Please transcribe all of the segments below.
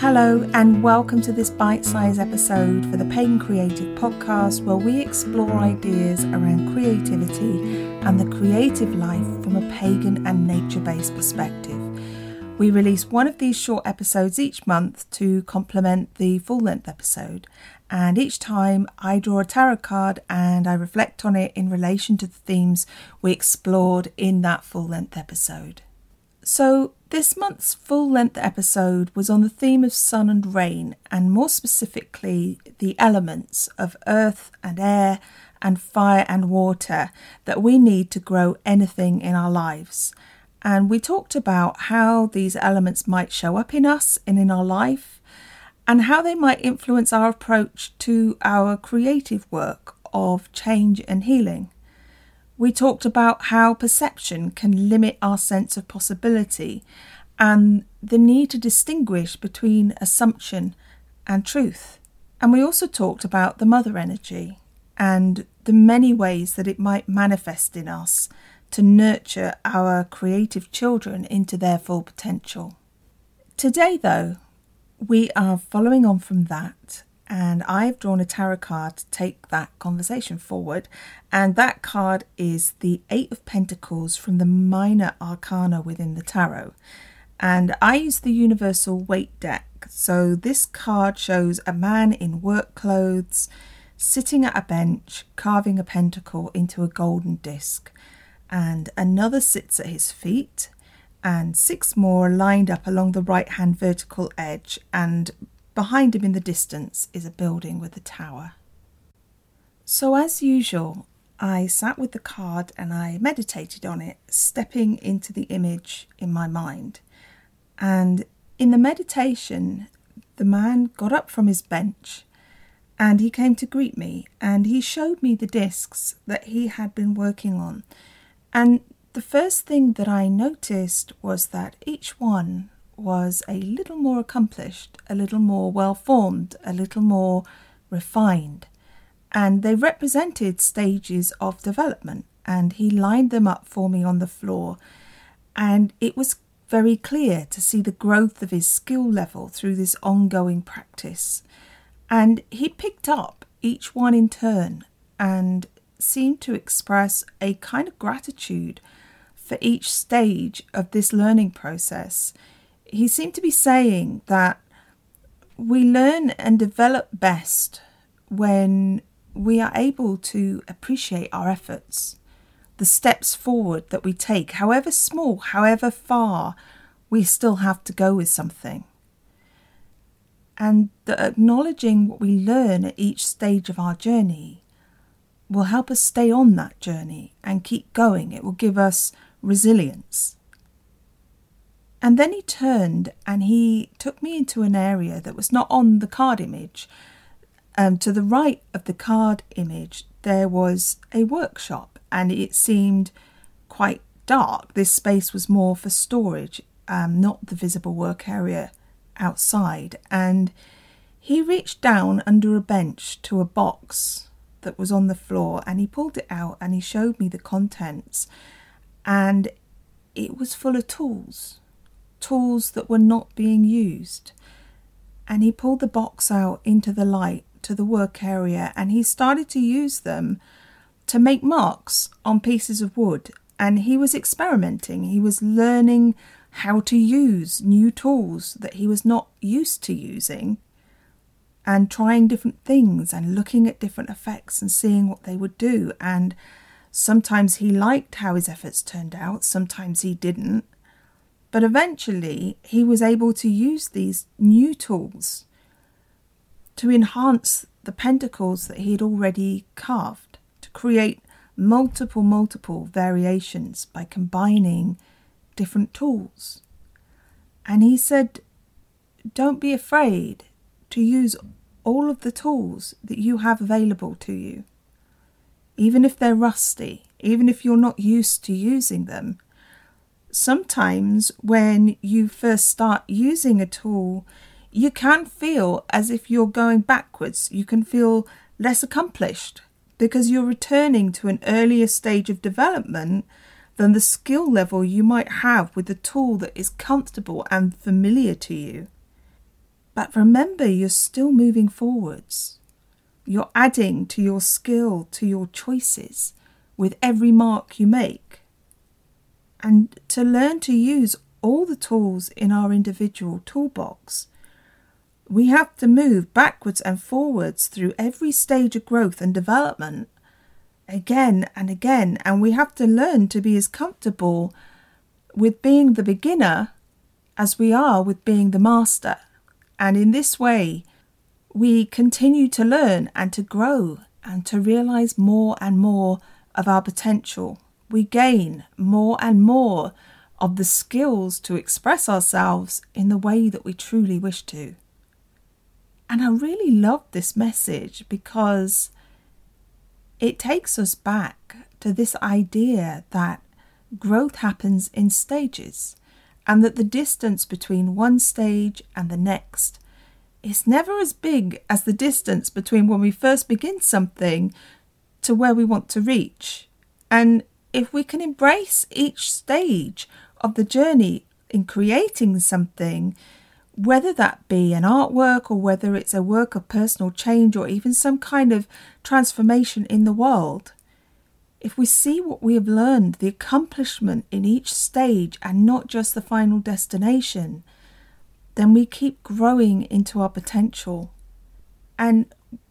Hello, and welcome to this bite sized episode for the Pagan Creative podcast, where we explore ideas around creativity and the creative life from a pagan and nature based perspective. We release one of these short episodes each month to complement the full length episode, and each time I draw a tarot card and I reflect on it in relation to the themes we explored in that full length episode. So, this month's full length episode was on the theme of sun and rain, and more specifically, the elements of earth and air and fire and water that we need to grow anything in our lives. And we talked about how these elements might show up in us and in our life, and how they might influence our approach to our creative work of change and healing. We talked about how perception can limit our sense of possibility and the need to distinguish between assumption and truth. And we also talked about the mother energy and the many ways that it might manifest in us to nurture our creative children into their full potential. Today, though, we are following on from that and I've drawn a tarot card to take that conversation forward. And that card is the Eight of Pentacles from the Minor Arcana within the tarot. And I use the Universal Waite deck. So this card shows a man in work clothes sitting at a bench carving a pentacle into a golden disc. And another sits at his feet, and six more lined up along the right hand vertical edge and Behind him in the distance is a building with a tower. So, as usual, I sat with the card and I meditated on it, stepping into the image in my mind. And in the meditation, the man got up from his bench and he came to greet me and he showed me the discs that he had been working on. And the first thing that I noticed was that each one was a little more accomplished, a little more well formed, a little more refined. And they represented stages of development. And he lined them up for me on the floor. And it was very clear to see the growth of his skill level through this ongoing practice. And he picked up each one in turn and seemed to express a kind of gratitude for each stage of this learning process he seemed to be saying that we learn and develop best when we are able to appreciate our efforts, the steps forward that we take, however small, however far, we still have to go with something. And that acknowledging what we learn at each stage of our journey will help us stay on that journey and keep going. It will give us resilience. And then he turned and he took me into an area that was not on the card image. Um, to the right of the card image, there was a workshop, and it seemed quite dark. This space was more for storage, um, not the visible work area outside. And he reached down under a bench to a box that was on the floor and he pulled it out and he showed me the contents. And it was full of tools tools that were not being used. And he pulled the box out into the light to the work area and he started to use them to make marks on pieces of wood. And he was experimenting, he was learning how to use new tools that he was not used to using and trying different things and looking at different effects and seeing what they would do. And sometimes he liked how his efforts turned out, sometimes he didn't. But eventually, he was able to use these new tools to enhance the pentacles that he had already carved, to create multiple, multiple variations by combining different tools. And he said, Don't be afraid to use all of the tools that you have available to you. Even if they're rusty, even if you're not used to using them, sometimes when you first start using a tool, you can feel as if you're going backwards. You can feel less accomplished because you're returning to an earlier stage of development than the skill level you might have with a tool that is comfortable and familiar to you. But remember, you're still moving forwards. You're adding to your skill, to your choices with every mark you make. And to learn to use all the tools in our individual toolbox, we have to move backwards and forwards through every stage of growth and development again and again. And we have to learn to be as comfortable with being the beginner as we are with being the master. And in this way, we continue to learn and to grow and to realize more and more of our potential. We gain more and more of the skills to express ourselves in the way that we truly wish to. And I really love this message because it takes us back to this idea that growth happens in stages and that the distance between one stage and the next is never as big as the distance between when we first begin something to where we want to reach. And if we can embrace each stage of the journey in creating something, whether that be an artwork or whether it's a work of personal change or even some kind of transformation in the world, if we see what we have learned, the accomplishment in each stage and not just the final destination, then we keep growing into our potential. And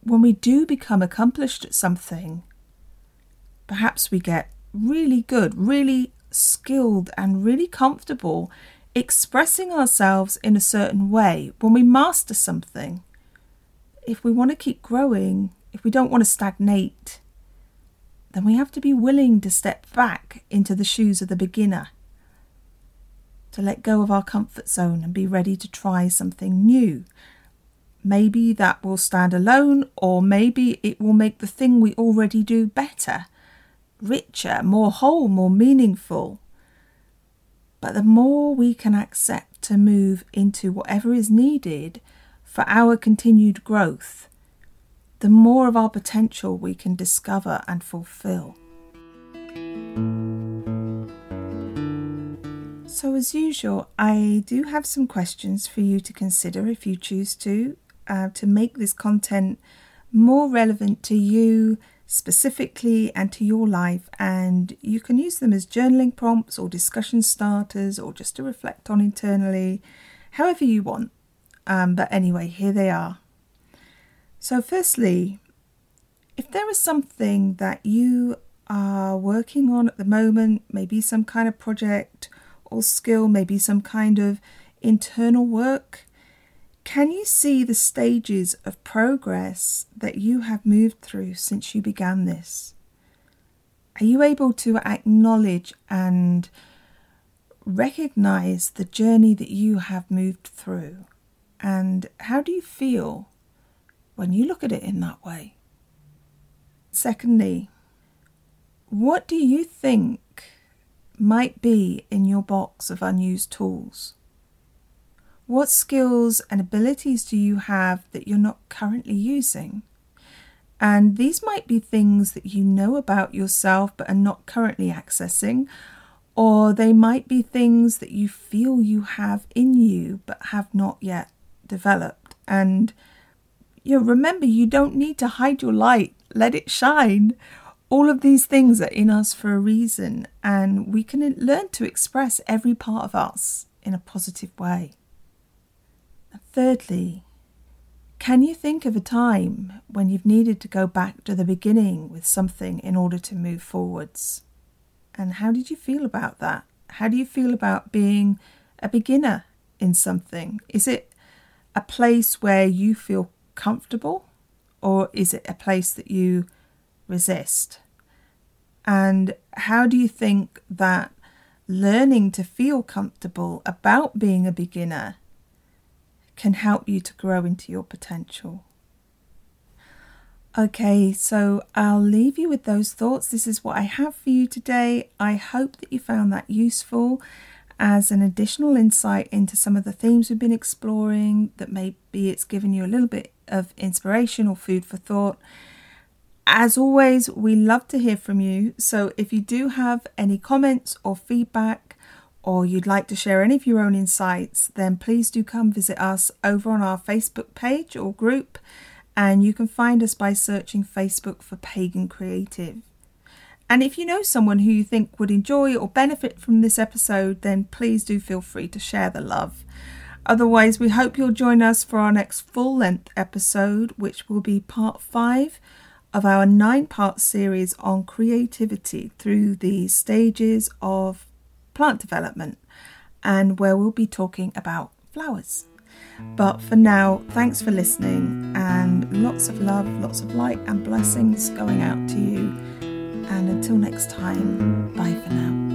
when we do become accomplished at something, perhaps we get really good, really skilled, and really comfortable expressing ourselves in a certain way when we master something. If we want to keep growing, if we don't want to stagnate, then we have to be willing to step back into the shoes of the beginner, to let go of our comfort zone and be ready to try something new. Maybe that will stand alone, or maybe it will make the thing we already do better, richer, more whole, more meaningful. But the more we can accept to move into whatever is needed for our continued growth, the more of our potential we can discover and fulfill. So, as usual, I do have some questions for you to consider if you choose to, uh, to make this content more relevant to you specifically and to your life. And you can use them as journaling prompts or discussion starters or just to reflect on internally, however you want. Um, but anyway, here they are. So, firstly, if there is something that you are working on at the moment, maybe some kind of project or skill, maybe some kind of internal work, can you see the stages of progress that you have moved through since you began this? Are you able to acknowledge and recognize the journey that you have moved through? And how do you feel when you look at it in that way. Secondly, what do you think might be in your box of unused tools? What skills and abilities do you have that you're not currently using? And these might be things that you know about yourself but are not currently accessing, or they might be things that you feel you have in you but have not yet developed. And you know, remember, you don't need to hide your light, let it shine. All of these things are in us for a reason, and we can learn to express every part of us in a positive way. Thirdly, can you think of a time when you've needed to go back to the beginning with something in order to move forwards? And how did you feel about that? How do you feel about being a beginner in something? Is it a place where you feel comfortable or is it a place that you resist? And how do you think that learning to feel comfortable about being a beginner can help you to grow into your potential? Okay, so I'll leave you with those thoughts. This is what I have for you today. I hope that you found that useful as an additional insight into some of the themes we've been exploring, that maybe it's given you a little bit of inspiration or food for thought. As always, we love to hear from you. So if you do have any comments or feedback, or you'd like to share any of your own insights, then please do come visit us over on our Facebook page or group. And you can find us by searching Facebook for Pagan Creative. And if you know someone who you think would enjoy or benefit from this episode, then please do feel free to share the love. Otherwise, we hope you'll join us for our next full length episode, which will be part five of our nine part series on creativity through the stages of plant development, and where we'll be talking about flowers. But for now, thanks for listening and lots of love, lots of light and blessings going out to you. And until next time, bye for now.